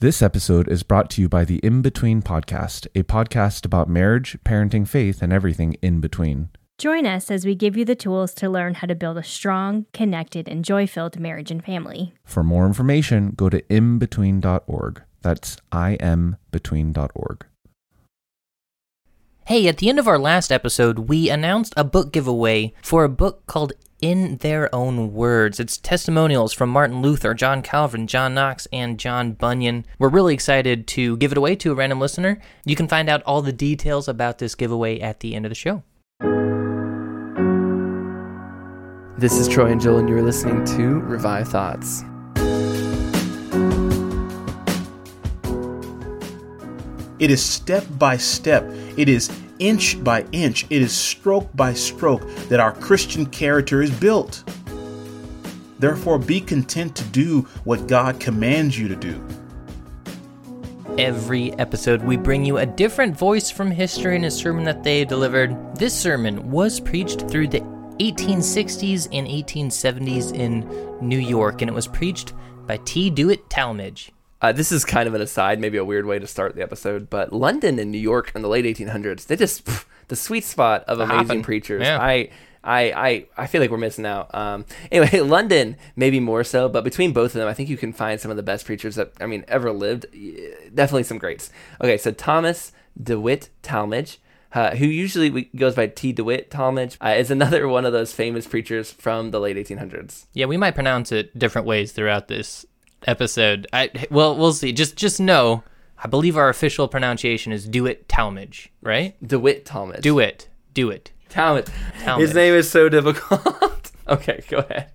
This episode is brought to you by the In Between Podcast, a podcast about marriage, parenting, faith, and everything in between. Join us as we give you the tools to learn how to build a strong, connected, and joy filled marriage and family. For more information, go to inbetween.org. That's imbetween.org. Hey, at the end of our last episode, we announced a book giveaway for a book called In Their Own Words. It's testimonials from Martin Luther, John Calvin, John Knox, and John Bunyan. We're really excited to give it away to a random listener. You can find out all the details about this giveaway at the end of the show. This is Troy and Jill, and you're listening to Revive Thoughts. It is step by step, it is inch by inch, it is stroke by stroke that our Christian character is built. Therefore, be content to do what God commands you to do. Every episode, we bring you a different voice from history and a sermon that they delivered. This sermon was preached through the 1860s and 1870s in New York, and it was preached by T. Dewitt Talmage. Uh, this is kind of an aside, maybe a weird way to start the episode, but London and New York in the late 1800s, they just pff, the sweet spot of amazing preachers. Yeah. I, I, I, I feel like we're missing out. Um, anyway, London maybe more so, but between both of them, I think you can find some of the best preachers that I mean ever lived. Definitely some greats. Okay, so Thomas DeWitt Talmage. Uh, who usually goes by T. DeWitt Talmage, uh, is another one of those famous preachers from the late 1800s. Yeah, we might pronounce it different ways throughout this episode. I well, we'll see. Just just know, I believe our official pronunciation is Dewitt Talmage, right? DeWitt Talmage. Do it. Do it. Talmage. Talmage. His name is so difficult. okay, go ahead.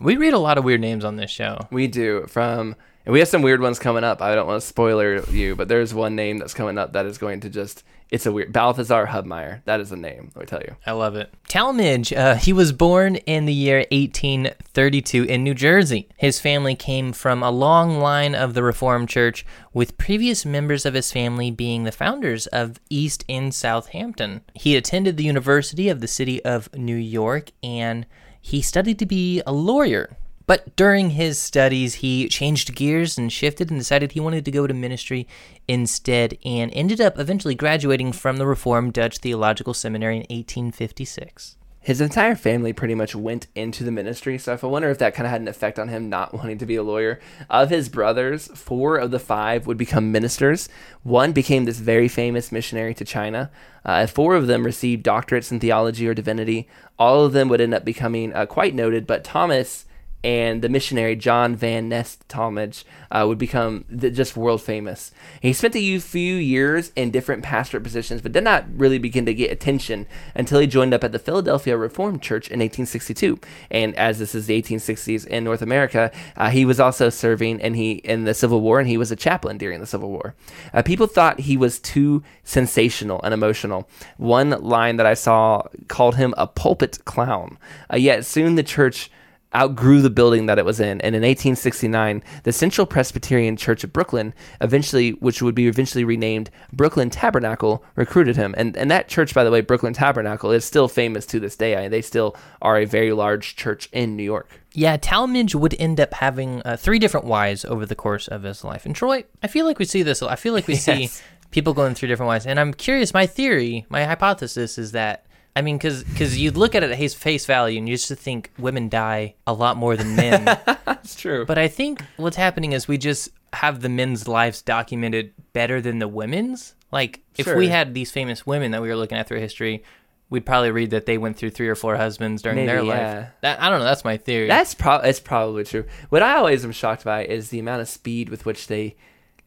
We read a lot of weird names on this show. We do from, and we have some weird ones coming up. I don't want to spoiler you, but there's one name that's coming up that is going to just. It's a weird Balthazar Hubmaier. That is a name. Let me tell you. I love it. Talmage, uh, he was born in the year 1832 in New Jersey. His family came from a long line of the Reformed Church, with previous members of his family being the founders of East and Southampton. He attended the University of the City of New York and he studied to be a lawyer. But during his studies, he changed gears and shifted and decided he wanted to go to ministry instead and ended up eventually graduating from the Reformed Dutch Theological Seminary in 1856. His entire family pretty much went into the ministry, so I wonder if that kind of had an effect on him not wanting to be a lawyer. Of his brothers, four of the five would become ministers. One became this very famous missionary to China. Uh, four of them received doctorates in theology or divinity. All of them would end up becoming uh, quite noted, but Thomas and the missionary John Van Nest Talmage uh, would become th- just world famous. He spent a few- few years in different pastorate positions, but did not really begin to get attention until he joined up at the Philadelphia Reformed Church in 1862. And as this is the 1860s in North America, uh, he was also serving and he in the Civil War, and he was a chaplain during the Civil War. Uh, people thought he was too sensational and emotional. One line that I saw called him a pulpit clown. Uh, yet soon the church outgrew the building that it was in and in 1869 the central presbyterian church of brooklyn eventually which would be eventually renamed brooklyn tabernacle recruited him and, and that church by the way brooklyn tabernacle is still famous to this day I mean, they still are a very large church in new york Yeah, Talmage would end up having uh, three different wives over the course of his life. And Troy, I feel like we see this. I feel like we see people going through different wives. And I'm curious. My theory, my hypothesis is that I mean, because because you look at it at his face value, and you just think women die a lot more than men. that's true but I think what's happening is we just have the men's lives documented better than the women's. Like if we had these famous women that we were looking at through history, we'd probably read that they went through three or four husbands during their life. yeah. That, I don't know. That's my theory. That's pro- it's probably true. What I always am shocked by is the amount of speed with which they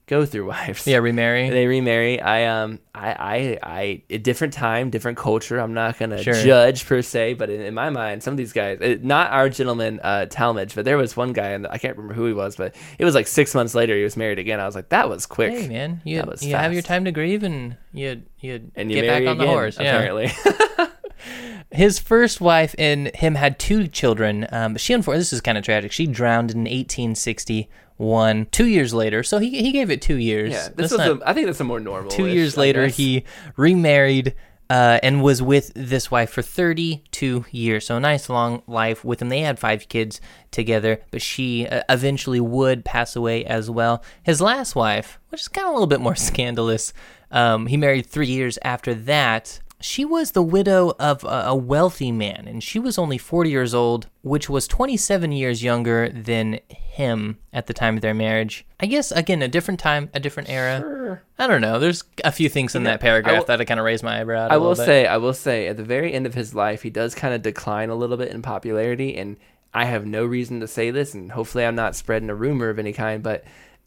go through wives. Yeah, remarry. They remarry. I um I I I a different time, different culture. I'm not gonna Sure. judge per se, but in, in my mind, some of these guys, uh, not our gentleman uh, Talmage, but there was one guy, and I can't remember who he was, but it was like six months later he was married again. I was like, that was quick. Hey man, you you have your time to grieve and you you and you get back on the again, horse. Yeah. His first wife and him had two children. Um, she, unfortunately, this is kind of tragic. She drowned in 1861. Two years later, so he he gave it two years. yeah, That's this was. not- A, I think that's a more normal. two years later, he remarried uh, and was with this wife for 32 years. So a nice long life with him. They had five kids together, but she uh, eventually would pass away as well. His last wife, which is kind of a little bit more scandalous, um, he married three years after that. She was the widow of a, wealthy man, and she was only 40 years old, which was 27 years younger than him at the time of their marriage. I guess, again, a different time, a different era. I don't know. There's a few things in know, that paragraph I will- that I kind of raised my eyebrow. I will say, I will say, at the very end of his life, he does kind of decline a little bit in popularity, and I have no reason to say this, and hopefully, I'm not spreading a rumor of any kind, but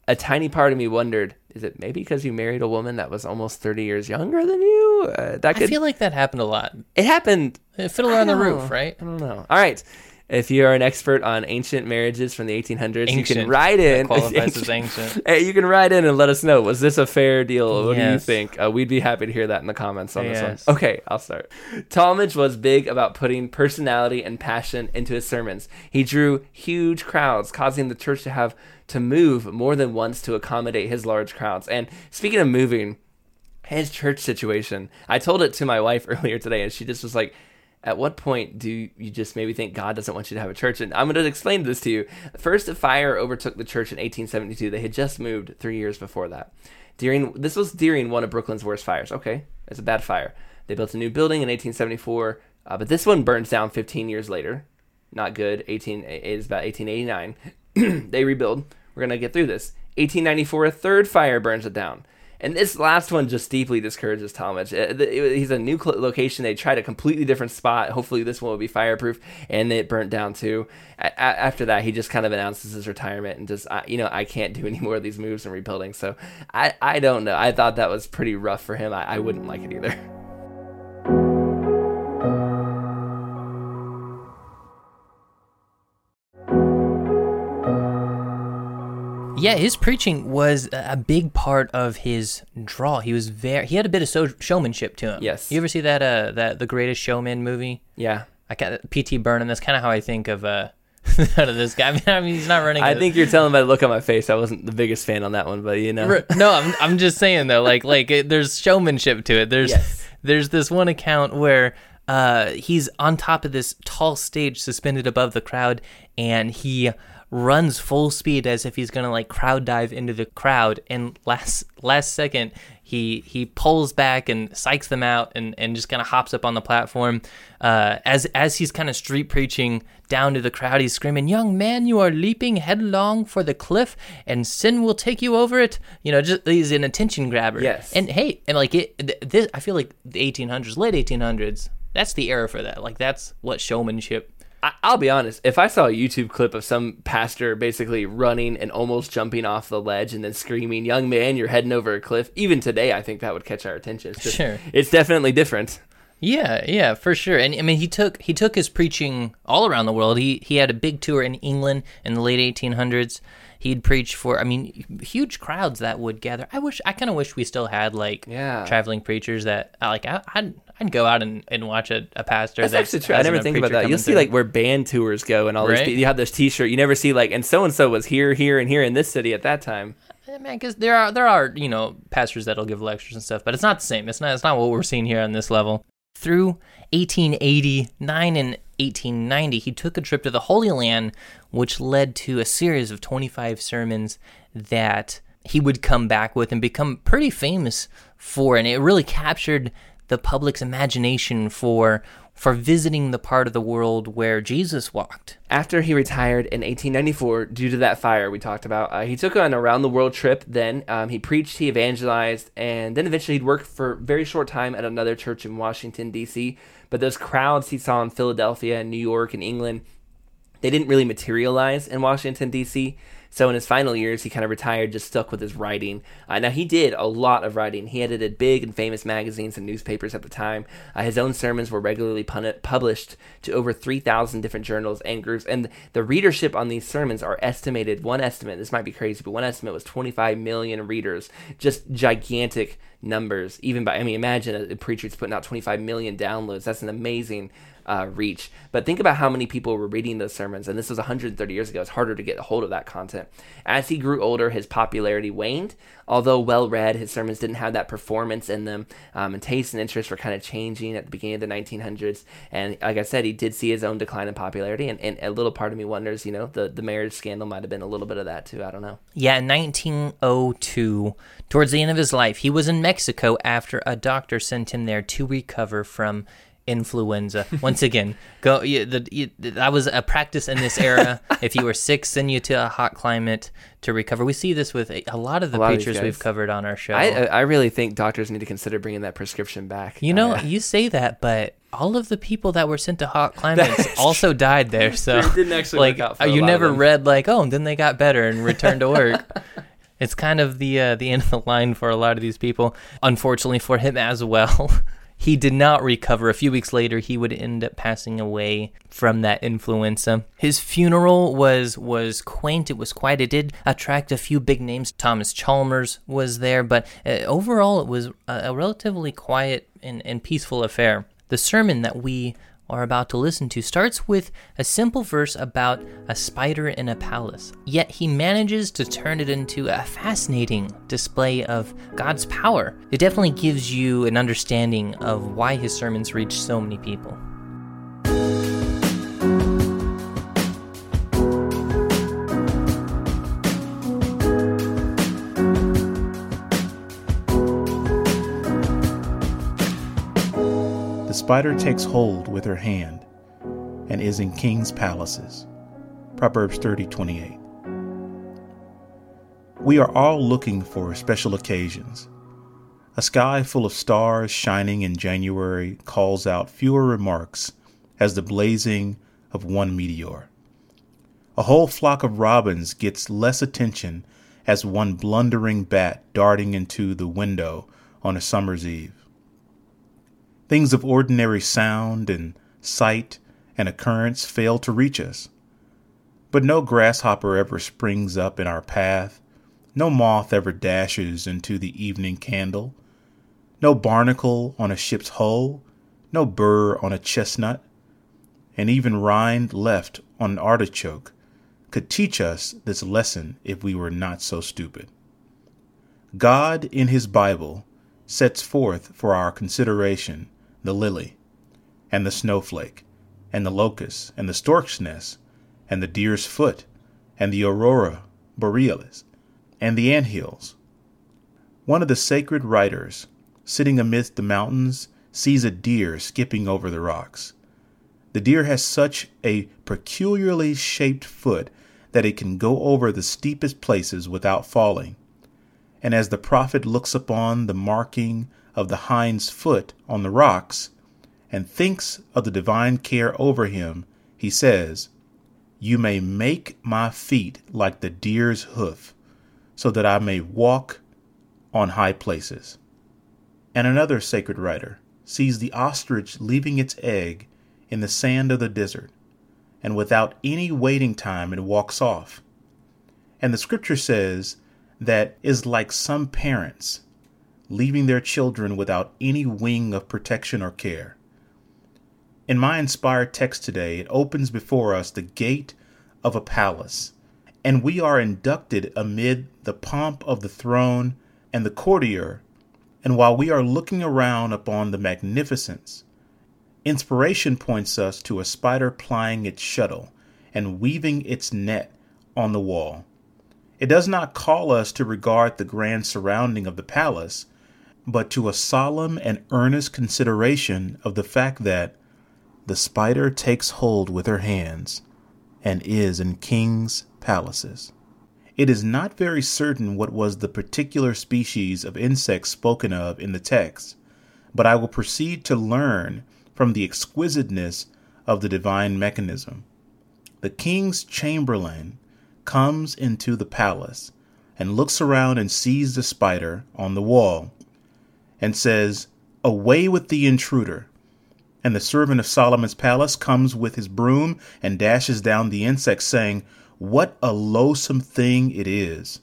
a tiny part of me wondered: is it maybe because you married a woman that was almost 30 years younger than you? Uh, that I feel like that happened a lot. it happened. Uh, Fiddler on the Roof, right? I don't know. All right. If you are an expert on ancient marriages from the 1800s, you can write in. That qualifies as ancient. Hey, you can write in and let us know. Was this a fair deal? What do you think? Uh, we'd be happy to hear that in the comments on Yes. this one. Okay, I'll start. Talmage was big about putting personality and passion into his sermons. He drew huge crowds, causing the church to have to move more than once to accommodate his large crowds. And speaking of moving, his church situation, I told it to my wife earlier today, and she just was like, at what point do you just maybe think God doesn't want you to have a church? And I'm going to explain this to you. First, a fire overtook the church in 1872. They had just moved three years before that. During this was during one of Brooklyn's worst fires. Okay, it's a bad fire. They built a new building in 1874, uh, but this one burns down 15 years later. Not good. 18 it is about 1889. they rebuild. We're gonna get through this. 1894, a third fire burns it down. And this last one just deeply discourages Talmage. Uh, He's a new location. They tried a completely different spot. Hopefully, this one will be fireproof, and it burnt down too. A- after that, he just kind of announces his retirement and just, you know, I can't do any more of these moves and rebuilding. So, I, I don't know. I thought that was pretty rough for him. I, I wouldn't like it either. Yeah, his preaching was a big part of his draw. He was very he had a bit of so- showmanship to him. Yes. You ever see that uh that the Greatest Showman movie? Yeah. I got P.T. Barnum. That's kind of how I think of uh out of this guy. I mean, I mean, he's not running. I a- think you're telling by the look on my face. I wasn't the biggest fan on that one, but you know. No, I'm I'm just saying though, like like it, there's showmanship to it. There's Yes. there's this one account where uh he's on top of this tall stage suspended above the crowd, and he runs full speed as if he's gonna like crowd dive into the crowd, and last last second he he pulls back and psychs them out and, and just kind of hops up on the platform. Uh, as as he's kind of street preaching down to the crowd he's screaming young man you are leaping headlong for the cliff and sin will take you over it. You know just he's an attention grabber. Yes. and hey and like it this i feel like the 1800s late 1800s that's the era for that. Like that's what showmanship I'll be honest. If I saw a YouTube clip of some pastor basically running and almost jumping off the ledge and then screaming, "Young man, you're heading over a cliff," even today, I think that would catch our attention. It's just- Sure. it's definitely different. Yeah, yeah, for sure. And I mean, he took he took his preaching all around the world. He he had a big tour in England in the late 1800s. He'd preach for, I mean, huge crowds that would gather. I wish, I kind of wish we still had like Yeah. traveling preachers that uh, like I, I'd I'd go out and, and watch a, a pastor. That's that actually true. I never think about that. You'll see through. like where band tours go and all Right. these. You have this T-shirt. You never see like, and so and so was here, here, and here in this city at that time. Man, because there are there are you know pastors that'll give lectures and stuff, but it's not the same. It's not it's not what we're seeing here on this level. Through 1889 and 1890, he took a trip to the Holy Land, which led to a series of 25 sermons that he would come back with and become pretty famous for, and it really captured the public's imagination for for visiting the part of the world where Jesus walked. After he retired in 1894 due to that fire we talked about, uh, he took an around the world trip. Then um, he preached, he evangelized, and then eventually he'd work for a very short time at another church in Washington D.C. But those crowds he saw in Philadelphia and New York and England, they didn't really materialize in Washington D.C. So in his final years, he kind of retired, just stuck with his writing. Uh, now, he did a lot of writing. He edited big and famous magazines and newspapers at the time. Uh, his own sermons were regularly pun- published to over 3,000 different journals and groups. And the readership on these sermons are estimated, one estimate, this might be crazy, but one estimate was 25 million readers. Just gigantic numbers. Even by, I mean, imagine a, a preacher putting out 25 million downloads. That's an amazing uh, reach. But think about how many people were reading those sermons, and this was 130 years ago. It's harder to get a hold of that content. As he grew older, his popularity waned. Although well read, his sermons didn't have that performance in them, um, and taste and interests were kind of changing at the beginning of the 1900s. And like I said, he did see his own decline in popularity, and, and a little part of me wonders, you know, the, the marriage scandal might have been a little bit of that too. I don't know. Yeah, in 1902, towards the end of his life, he was in Mexico after a doctor sent him there to recover from influenza. Once again, go. You, the, you, that was a practice in this era. if you were sick, send you to a hot climate to recover. We see this with a, a lot of the preachers we've covered on our show. I, I really think doctors need to consider bringing that prescription back. you know, Uh, you say that, but all of the people that were sent to hot climates also died there. So It didn't actually like for you never read like, oh, and then they got better and returned to work. it's kind of the uh, the end of the line for a lot of these people. Unfortunately for him as well. He did not recover. A few weeks later, he would end up passing away from that influenza. His funeral was was quaint. It was quiet. It did attract a few big names. Thomas Chalmers was there, but uh, overall, it was a, a relatively quiet and, and peaceful affair. The sermon that we are about to listen to starts with a simple verse about a spider in a palace. Yet he manages to turn it into a fascinating display of God's power. It definitely gives you an understanding of why his sermons reach so many people. Spider takes hold with her hand and is in king's palaces. Proverbs 30 28. We are all looking for special occasions. A sky full of stars shining in January calls out fewer remarks as the blazing of one meteor. A whole flock of robins gets less attention as one blundering bat darting into the window on a summer's eve. Things of ordinary sound and sight and occurrence fail to reach us. But no grasshopper ever springs up in our path, no moth ever dashes into the evening candle, no barnacle on a ship's hull, no burr on a chestnut, and even rind left on an artichoke could teach us this lesson if we were not so stupid. God in His Bible sets forth for our consideration the lily, and the snowflake, and the locust, and the stork's nest, and the deer's foot, and the aurora borealis, and the anthills. One of the sacred writers, sitting amidst the mountains, sees a deer skipping over the rocks. The deer has such a peculiarly shaped foot that it can go over the steepest places without falling. And as the prophet looks upon the marking of the hind's foot on the rocks and thinks of the divine care over him, he says, You may make my feet like the deer's hoof, so that I may walk on high places. And another sacred writer sees the ostrich leaving its egg in the sand of the desert, and without any waiting time it walks off. And the scripture says that is like some parents leaving their children without any wing of protection or care. In my inspired text today, it opens before us the gate of a palace, and we are inducted amid the pomp of the throne and the courtier. And while we are looking around upon the magnificence, inspiration points us to a spider plying its shuttle and weaving its net on the wall. It does not call us to regard the grand surrounding of the palace, but to a solemn and earnest consideration of the fact that the spider takes hold with her hands and is in kings' palaces. It is not very certain what was the particular species of insect spoken of in the text, but I will proceed to learn from the exquisiteness of the divine mechanism. The king's chamberlain comes into the palace and looks around and sees the spider on the wall and says, Away with the intruder. And the servant of Solomon's palace comes with his broom and dashes down the insect, saying, What a loathsome thing it is!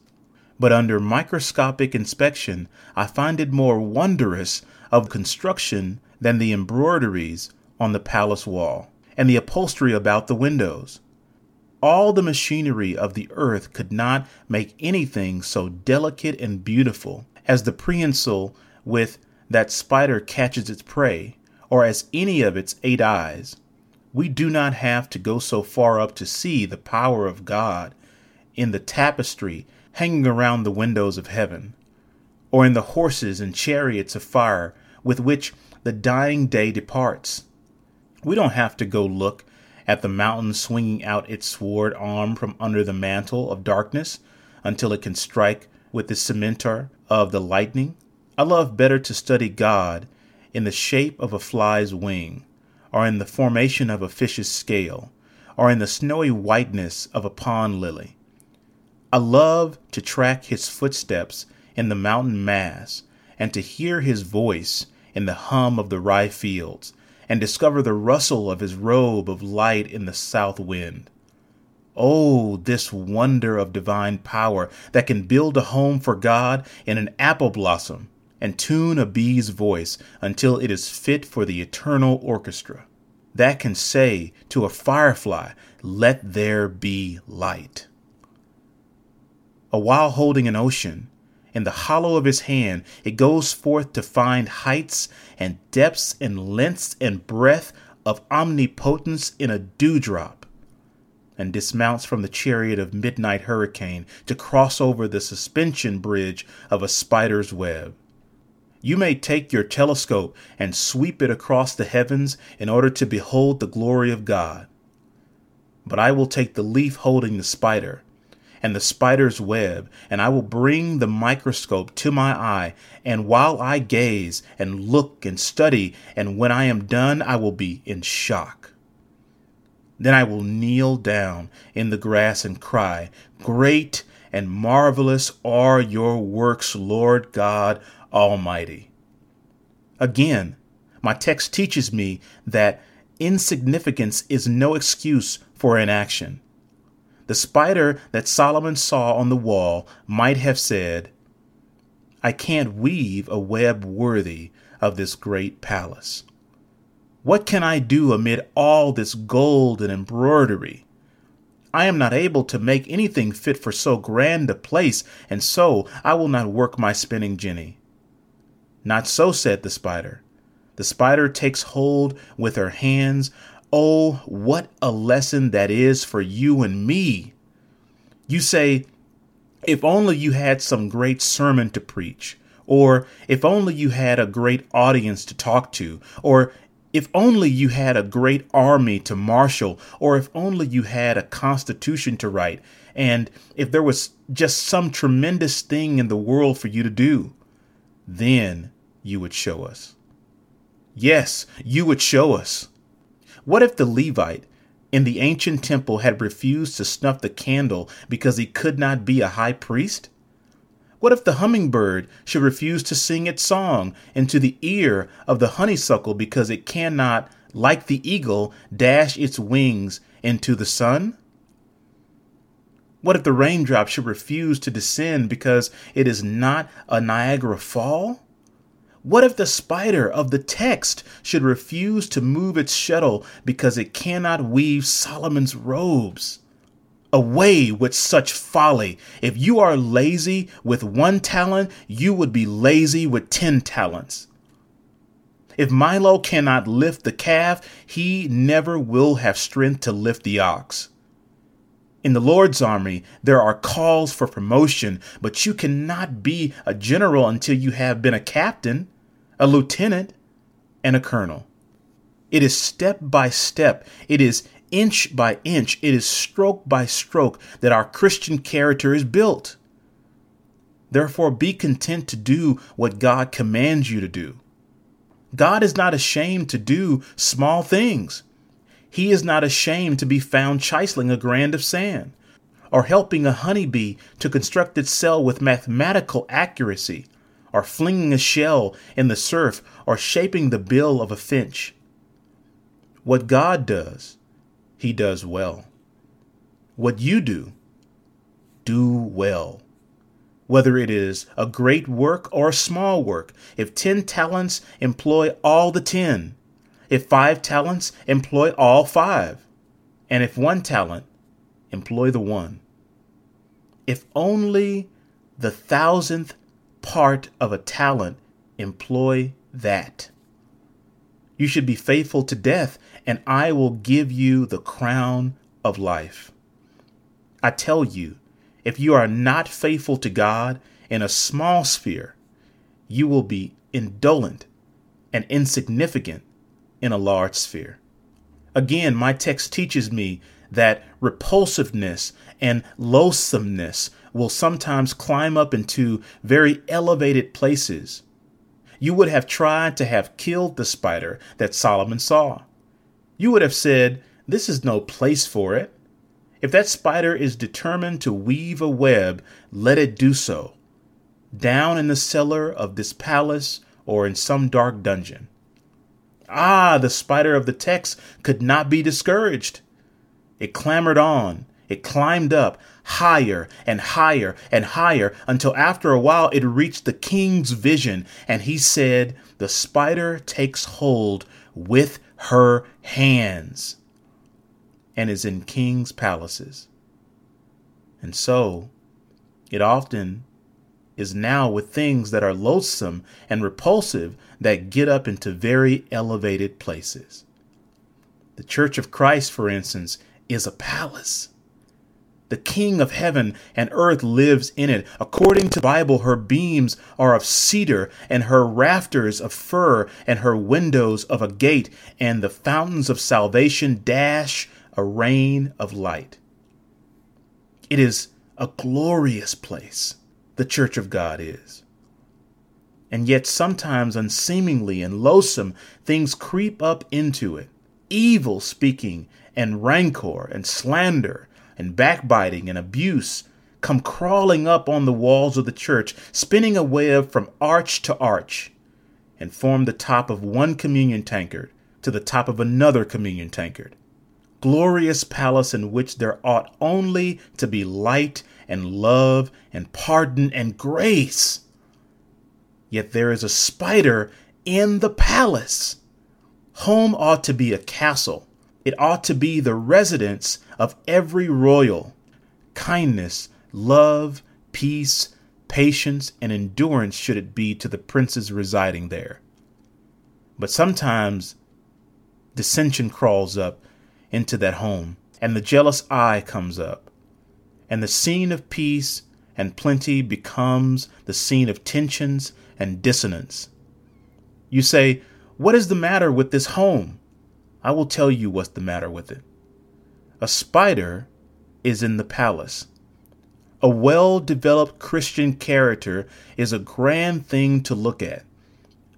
But under microscopic inspection, I find it more wondrous of construction than the embroideries on the palace wall and the upholstery about the windows. All the machinery of the earth could not make anything so delicate and beautiful as the prehensile with that spider catches its prey, or as any of its eight eyes. We do not have to go so far up to see the power of God in the tapestry hanging around the windows of heaven, or in the horses and chariots of fire with which the dying day departs. We don't have to go look at the mountain swinging out its sword arm from under the mantle of darkness until it can strike with the scimitar of the lightning. I love better to study God in the shape of a fly's wing, or in the formation of a fish's scale, or in the snowy whiteness of a pond lily. I love to track his footsteps in the mountain mass and to hear his voice in the hum of the rye fields and discover the rustle of his robe of light in the south wind. Oh, this wonder of divine power that can build a home for God in an apple blossom and tune a bee's voice until it is fit for the eternal orchestra. That can say to a firefly, Let there be light. A while holding an ocean, in the hollow of his hand, it goes forth to find heights and depths and lengths and breadth of omnipotence in a dewdrop, and dismounts from the chariot of midnight hurricane to cross over the suspension bridge of a spider's web. You may take your telescope and sweep it across the heavens in order to behold the glory of God. But I will take the leaf holding the spider and the spider's web, and I will bring the microscope to my eye, and while I gaze and look and study, and when I am done, I will be in shock. Then I will kneel down in the grass and cry, Great and marvelous are your works, Lord God Almighty. Again, my text teaches me that insignificance is no excuse for inaction. The spider that Solomon saw on the wall might have said, I can't weave a web worthy of this great palace. What can I do amid all this gold and embroidery? I am not able to make anything fit for so grand a place, and so I will not work my spinning jenny. Not so, said the spider. The spider takes hold with her hands Oh, what a lesson that is for you and me. You say, if only you had some great sermon to preach, or if only you had a great audience to talk to, or if only you had a great army to marshal, or if only you had a constitution to write, and if there was just some tremendous thing in the world for you to do, then you would show us. Yes, you would show us. What if the Levite in the ancient temple had refused to snuff the candle because he could not be a high priest? What if the hummingbird should refuse to sing its song into the ear of the honeysuckle because it cannot, like the eagle, dash its wings into the sun? What if the raindrop should refuse to descend because it is not a Niagara Fall? What if the spider of the text should refuse to move its shuttle because it cannot weave Solomon's robes? Away with such folly. If you are lazy with one talent, you would be lazy with ten talents. If Milo cannot lift the calf, he never will have strength to lift the ox. In the Lord's army, there are calls for promotion, but you cannot be a general until you have been a captain a lieutenant, and a colonel. It is step by step, it is inch by inch, it is stroke by stroke that our Christian character is built. Therefore, be content to do what God commands you to do. God is not ashamed to do small things. He is not ashamed to be found chiseling a grain of sand. or helping a honeybee to construct its cell with mathematical accuracy, or flinging a shell in the surf, or shaping the bill of a finch. What God does, He does well. What you do, do well. Whether it is a great work or a small work, if ten talents, employ all the ten. If five talents, employ all five. And if one talent, employ the one. If only the thousandth part of a talent, employ that. You should be faithful to death, and I will give you the crown of life. I tell you, if you are not faithful to God in a small sphere, you will be indolent and insignificant in a large sphere. Again, my text teaches me that repulsiveness and loathsomeness will sometimes climb up into very elevated places. You would have tried to have killed the spider that Solomon saw. You would have said, This is no place for it. If that spider is determined to weave a web, let it do so, down in the cellar of this palace or in some dark dungeon. Ah, the spider of the text could not be discouraged. It clambered on, it climbed up higher and higher and higher until after a while it reached the king's vision, and he said, The spider takes hold with her hands and is in kings' palaces. And so, it often is now with things that are loathsome and repulsive that get up into very elevated places. The Church of Christ, for instance, is a palace. The King of heaven and earth lives in it. According to the Bible, her beams are of cedar, and her rafters of fir, and her windows of agate, and the fountains of salvation dash a rain of light. It is a glorious place, the church of God is. And yet, sometimes unseemingly and loathsome things creep up into it evil speaking and rancor and slander and backbiting and abuse come crawling up on the walls of the church, spinning a web from arch to arch, and form the top of one communion tankard to the top of another communion tankard glorious palace in which there ought only to be light and love and pardon and grace. Yet there is a spider in the palace. Home ought to be a castle. It ought to be the residence of every royal. Kindness, love, peace, patience, and endurance should it be to the princes residing there. But sometimes dissension crawls up into that home, and the jealous eye comes up, and the scene of peace and plenty becomes the scene of tensions and dissonance. You say, What is the matter with this home? I will tell you what's the matter with it. A spider is in the palace. A well developed Christian character is a grand thing to look at.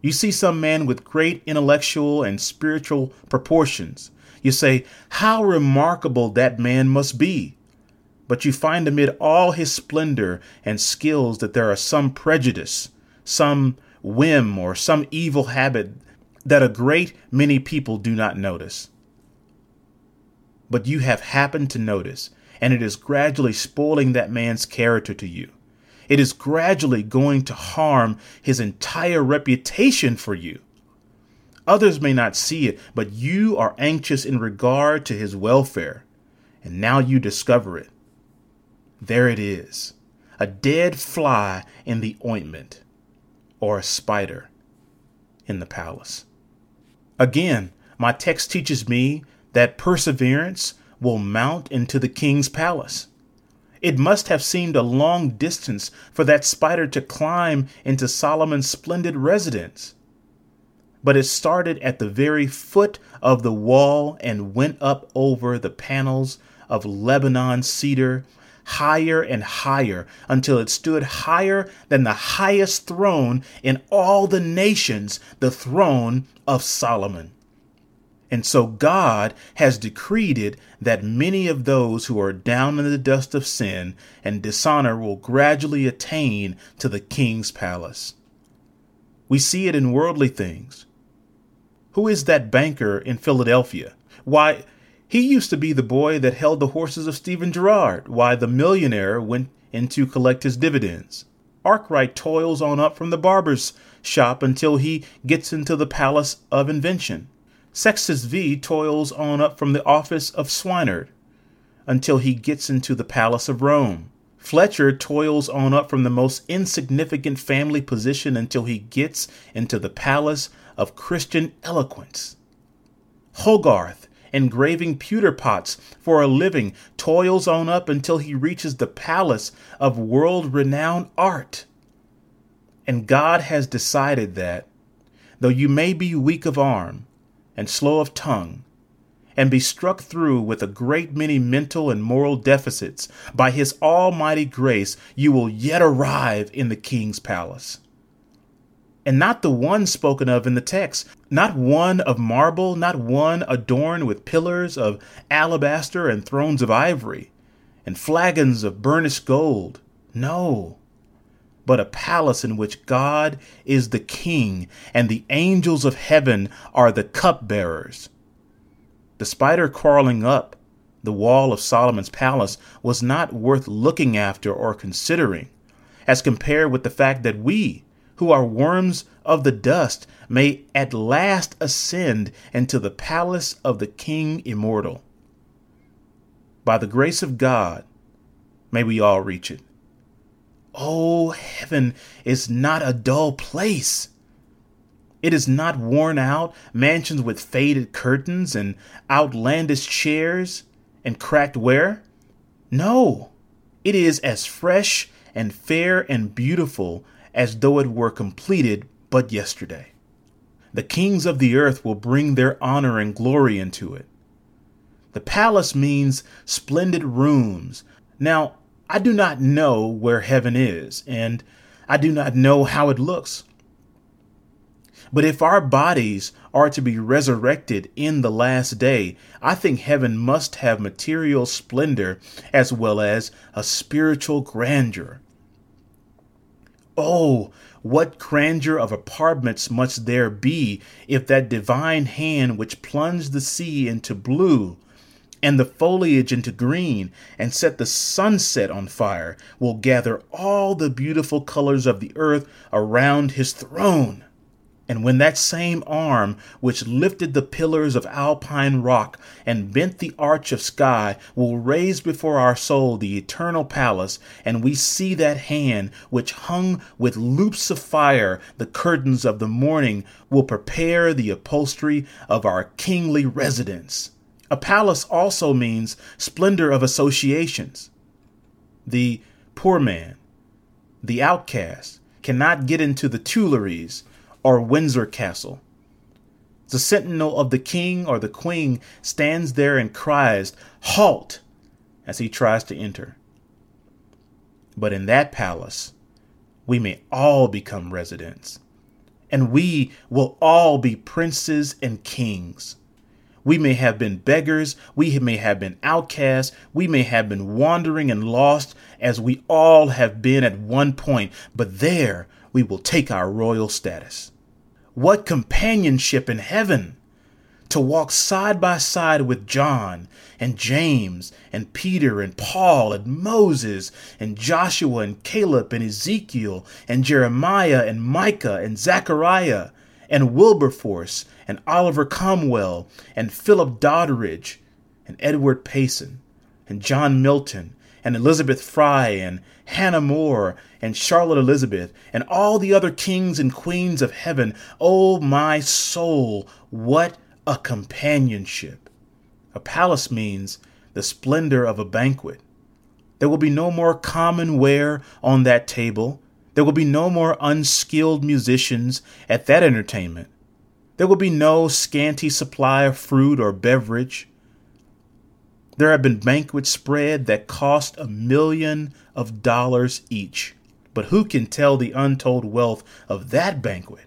You see some man with great intellectual and spiritual proportions, you say, How remarkable that man must be! But you find amid all his splendor and skills that there are some prejudice, some whim, or some evil habit that a great many people do not notice. But you have happened to notice, and it is gradually spoiling that man's character to you. It is gradually going to harm his entire reputation for you. Others may not see it, but you are anxious in regard to his welfare, and now you discover it. There it is a dead fly in the ointment, or a spider in the palace. Again, my text teaches me that perseverance will mount into the king's palace. It must have seemed a long distance for that spider to climb into Solomon's splendid residence but it started at the very foot of the wall and went up over the panels of Lebanon cedar, higher and higher, until it stood higher than the highest throne in all the nations, the throne of Solomon. And so God has decreed it that many of those who are down in the dust of sin and dishonor will gradually attain to the king's palace. We see it in worldly things. Who is that banker in Philadelphia? Why, he used to be the boy that held the horses of Stephen Girard, why the millionaire went in to collect his dividends. Arkwright toils on up from the barber's shop until he gets into the palace of invention. Sextus V toils on up from the office of swineherd until he gets into the palace of Rome. Fletcher toils on up from the most insignificant family position until he gets into the palace of Christian eloquence. Hogarth, engraving pewter pots for a living, toils on up until he reaches the palace of world renowned art. And God has decided that, though you may be weak of arm and slow of tongue, and be struck through with a great many mental and moral deficits, by his almighty grace you will yet arrive in the king's palace. And not the one spoken of in the text, not one of marble, not one adorned with pillars of alabaster and thrones of ivory, and flagons of burnished gold. No, but a palace in which God is the king and the angels of heaven are the cupbearers. The spider crawling up the wall of Solomon's palace was not worth looking after or considering, as compared with the fact that we, who are worms of the dust, may at last ascend into the palace of the King immortal. By the grace of God, may we all reach it. Oh, heaven is not a dull place. It is not worn out mansions with faded curtains and outlandish chairs and cracked ware. No, it is as fresh and fair and beautiful as though it were completed but yesterday. The kings of the earth will bring their honor and glory into it. The palace means splendid rooms. Now, I do not know where heaven is, and I do not know how it looks. But if our bodies are to be resurrected in the last day, I think heaven must have material splendor as well as a spiritual grandeur. Oh, what grandeur of apartments must there be if that divine hand which plunged the sea into blue and the foliage into green and set the sunset on fire will gather all the beautiful colors of the earth around his throne. And when that same arm which lifted the pillars of alpine rock and bent the arch of sky will raise before our soul the eternal palace, and we see that hand which hung with loops of fire the curtains of the morning will prepare the upholstery of our kingly residence. A palace also means splendor of associations. The poor man, the outcast, cannot get into the Tuileries or Windsor Castle. The sentinel of the king or the queen stands there and cries, Halt! as he tries to enter. But in that palace, we may all become residents, and we will all be princes and kings. We may have been beggars, we may have been outcasts, we may have been wandering and lost, as we all have been at one point, but there we will take our royal status. What companionship in heaven! To walk side by side with John and James and Peter and Paul and Moses and Joshua and Caleb and Ezekiel and Jeremiah and Micah and Zechariah and Wilberforce and Oliver Cromwell and Philip Doddridge and Edward Payson and John Milton and Elizabeth Fry and Hannah More and Charlotte Elizabeth and all the other kings and queens of heaven. Oh, my soul, what a companionship! A palace means the splendor of a banquet. There will be no more common ware on that table. There will be no more unskilled musicians at that entertainment. There will be no scanty supply of fruit or beverage. There have been banquets spread that cost a million of dollars each. But who can tell the untold wealth of that banquet?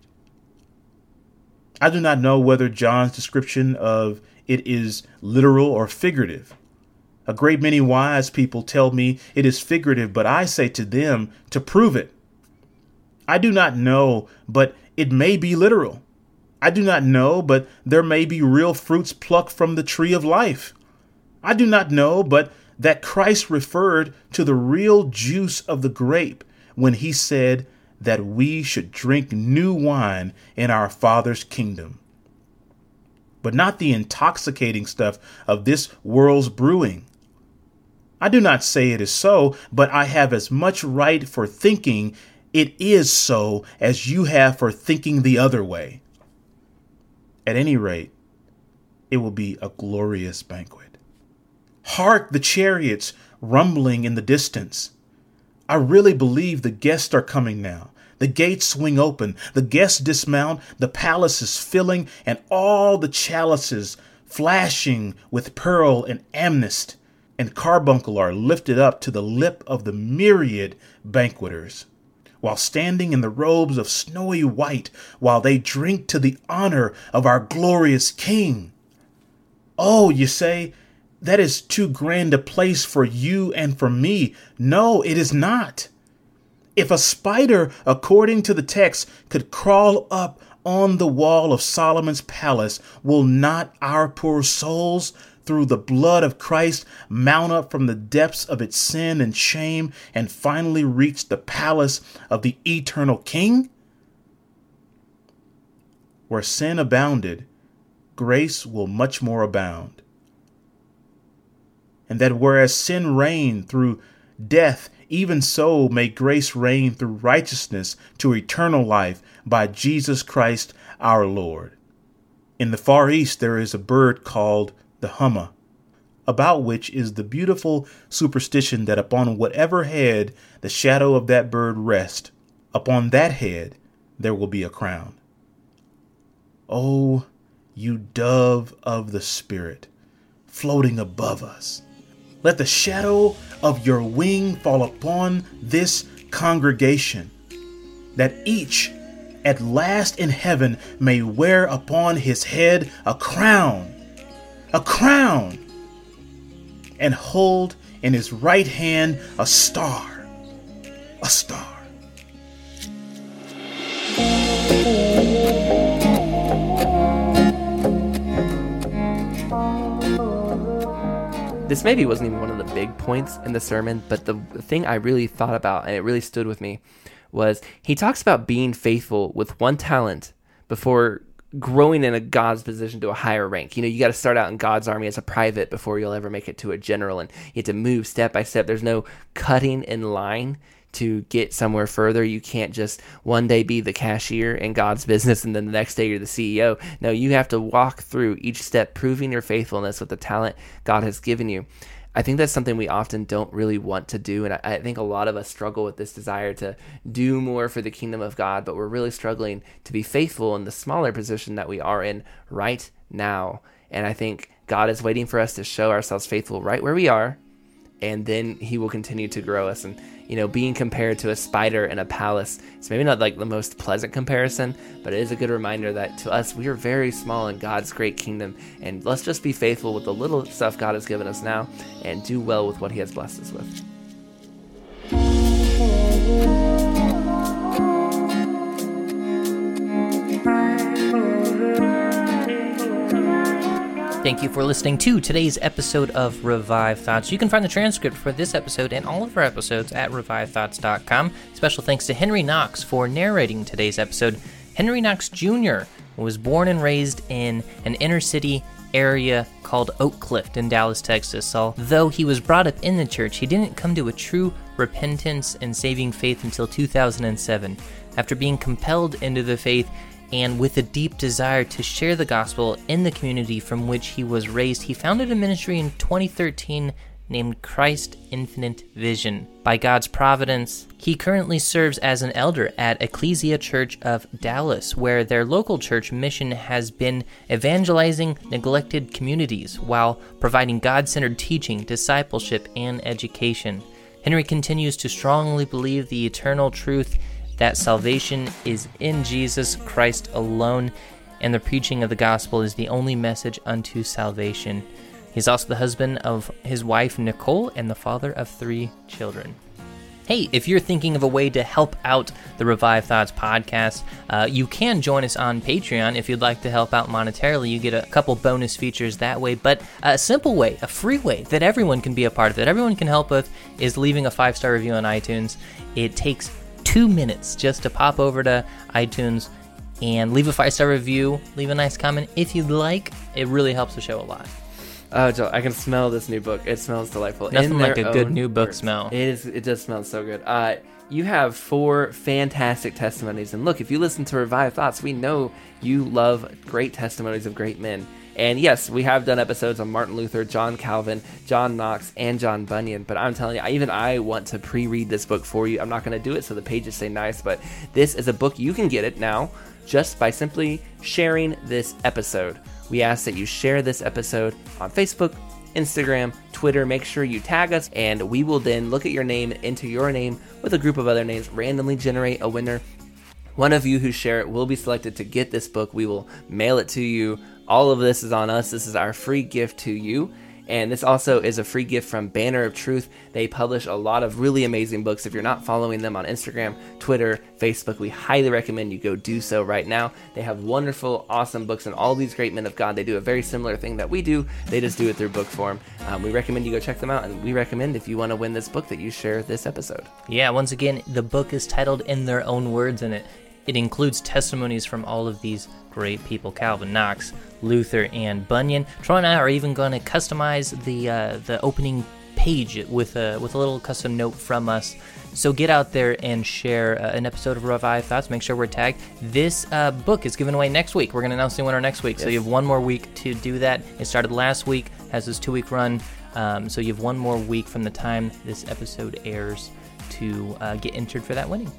I do not know whether John's description of it is literal or figurative. A great many wise people tell me it is figurative, but I say to them to prove it. I do not know, but it may be literal. I do not know, but there may be real fruits plucked from the tree of life. I do not know, but that Christ referred to the real juice of the grape when he said that we should drink new wine in our Father's kingdom. But not the intoxicating stuff of this world's brewing. I do not say it is so, but I have as much right for thinking it is so as you have for thinking the other way. At any rate, it will be a glorious banquet. Hark the chariots rumbling in the distance. I really believe the guests are coming now. The gates swing open, the guests dismount, the palace is filling, and all the chalices flashing with pearl and amethyst and carbuncle are lifted up to the lip of the myriad banqueters, while standing in the robes of snowy white, while they drink to the honor of our glorious King. Oh, you say, that is too grand a place for you and for me. No, it is not. If a spider, according to the text, could crawl up on the wall of Solomon's palace, will not our poor souls through the blood of Christ, mount up from the depths of its sin and shame, and finally reach the palace of the eternal King? Where sin abounded, grace will much more abound. And that whereas sin reigned through death, even so may grace reign through righteousness to eternal life by Jesus Christ our Lord. In the Far East, there is a bird called the humma, about which is the beautiful superstition that upon whatever head the shadow of that bird rests, upon that head there will be a crown. Oh, you dove of the Spirit, floating above us, let the shadow of your wing fall upon this congregation, that each at last in heaven may wear upon his head a crown a crown, and hold in his right hand a star, a star. This maybe wasn't even one of the big points in the sermon, but the thing I really thought about and it really stood with me was he talks about being faithful with one talent before growing in a God's position to a higher rank. You know, you got to start out in God's army as a private before you'll ever make it to a general, and you have to move step by step. There's no cutting in line to get somewhere further. You can't just one day be the cashier in God's business and then the next day you're the CEO. No, you have to walk through each step, proving your faithfulness with the talent God has given you. I think that's something we often don't really want to do. And I, think a lot of us struggle with this desire to do more for the kingdom of God, but we're really struggling to be faithful in the smaller position that we are in right now. And I think God is waiting for us to show ourselves faithful right where we are, and then He will continue to grow us. And you know, being compared to a spider in a palace. It's maybe not like the most pleasant comparison, but it is a good reminder that to us, we are very small in God's great kingdom. And let's just be faithful with the little stuff God has given us now and do well with what He has blessed us with. Thank you for listening to today's episode of Revive Thoughts. You can find the transcript for this episode and all of our episodes at revivethoughts.com. Special thanks to Henry Knox for narrating today's episode. Henry Knox Jr. was born and raised in an inner city area called Oak Cliff in Dallas, Texas. Although he was brought up in the church, he didn't come to a true repentance and saving faith until 2007. After being compelled into the faith, and with a deep desire to share the gospel in the community from which he was raised, he founded a ministry in 2013 named Christ Infinite Vision. By God's providence, he currently serves as an elder at Ecclesia Church of Dallas, where their local church mission has been evangelizing neglected communities while providing God centered teaching, discipleship, and education. Henry continues to strongly believe the eternal truth that salvation is in Jesus Christ alone and the preaching of the gospel is the only message unto salvation. He's also the husband of his wife Nicole and the father of three children. Hey, if you're thinking of a way to help out the Revive Thoughts podcast, uh, you can join us on Patreon if you'd like to help out monetarily. You get a couple bonus features that way, but a simple way, a free way that everyone can be a part of, that everyone can help with, is leaving a five star review on iTunes. It takes two minutes just to pop over to iTunes and leave a five star review, leave a nice comment if you'd like. It really helps the show a lot. Oh, Joel, I can smell this new book. It smells delightful. Nothing In like a good new book words. smell. It is. It does smell so good. Uh, you have four fantastic testimonies, and look, if you listen to Revive Thoughts, we know you love great testimonies of great men. And yes, we have done episodes on Martin Luther, John Calvin, John Knox, and John Bunyan. But I'm telling you, even I want to pre-read this book for you. I'm not going to do it so the pages stay nice, but this is a book you can get it now just by simply sharing this episode. We ask that you share this episode on Facebook, Instagram, Twitter. Make sure you tag us, and we will then look at your name, enter your name with a group of other names, randomly generate a winner. One of you who share it will be selected to get this book. We will mail it to you. All of this is on us. This is our free gift to you. And this also is a free gift from Banner of Truth. They publish a lot of really amazing books. If you're not following them on Instagram, Twitter, Facebook, we highly recommend you go do so right now. They have wonderful, awesome books, and all these great men of God. They do a very similar thing that we do. They just do it through book form. Um, we recommend you go check them out, and we recommend if you want to win this book that you share this episode. Yeah, once again, the book is titled In Their Own Words, and it, it includes testimonies from all of these great people Calvin Knox, Luther, and Bunyan. Troy and I are even going to customize the uh, the opening page with a, with a little custom note from us. So get out there and share uh, an episode of Revive Thoughts. Make sure we're tagged. This uh, book is given away next week. We're going to announce the winner next week. So you have one more week to do that. It started last week, has this two week run. Um, so you have one more week from the time this episode airs to uh, get entered for that winning.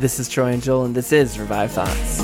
This is Troy and Joel, and this is Revive Thoughts.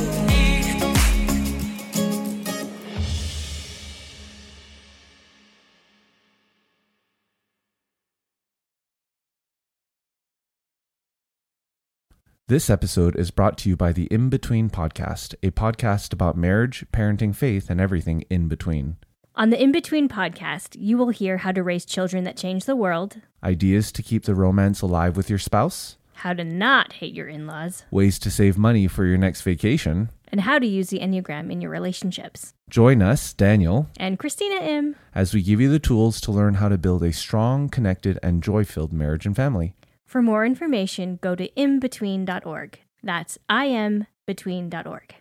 This episode is brought to you by the In Between Podcast, a podcast about marriage, parenting, faith, and everything in between. On the In Between podcast, you will hear how to raise children that change the world, Ideas to keep the romance alive with your spouse, how to not hate your in laws, ways to save money for your next vacation. and how to use the Enneagram in your relationships. Join us, Daniel, And Christina M. as we give you the tools to learn how to build a strong, connected, and joy filled marriage and family. For more information, go to imbetween.org. That's imbetween.org.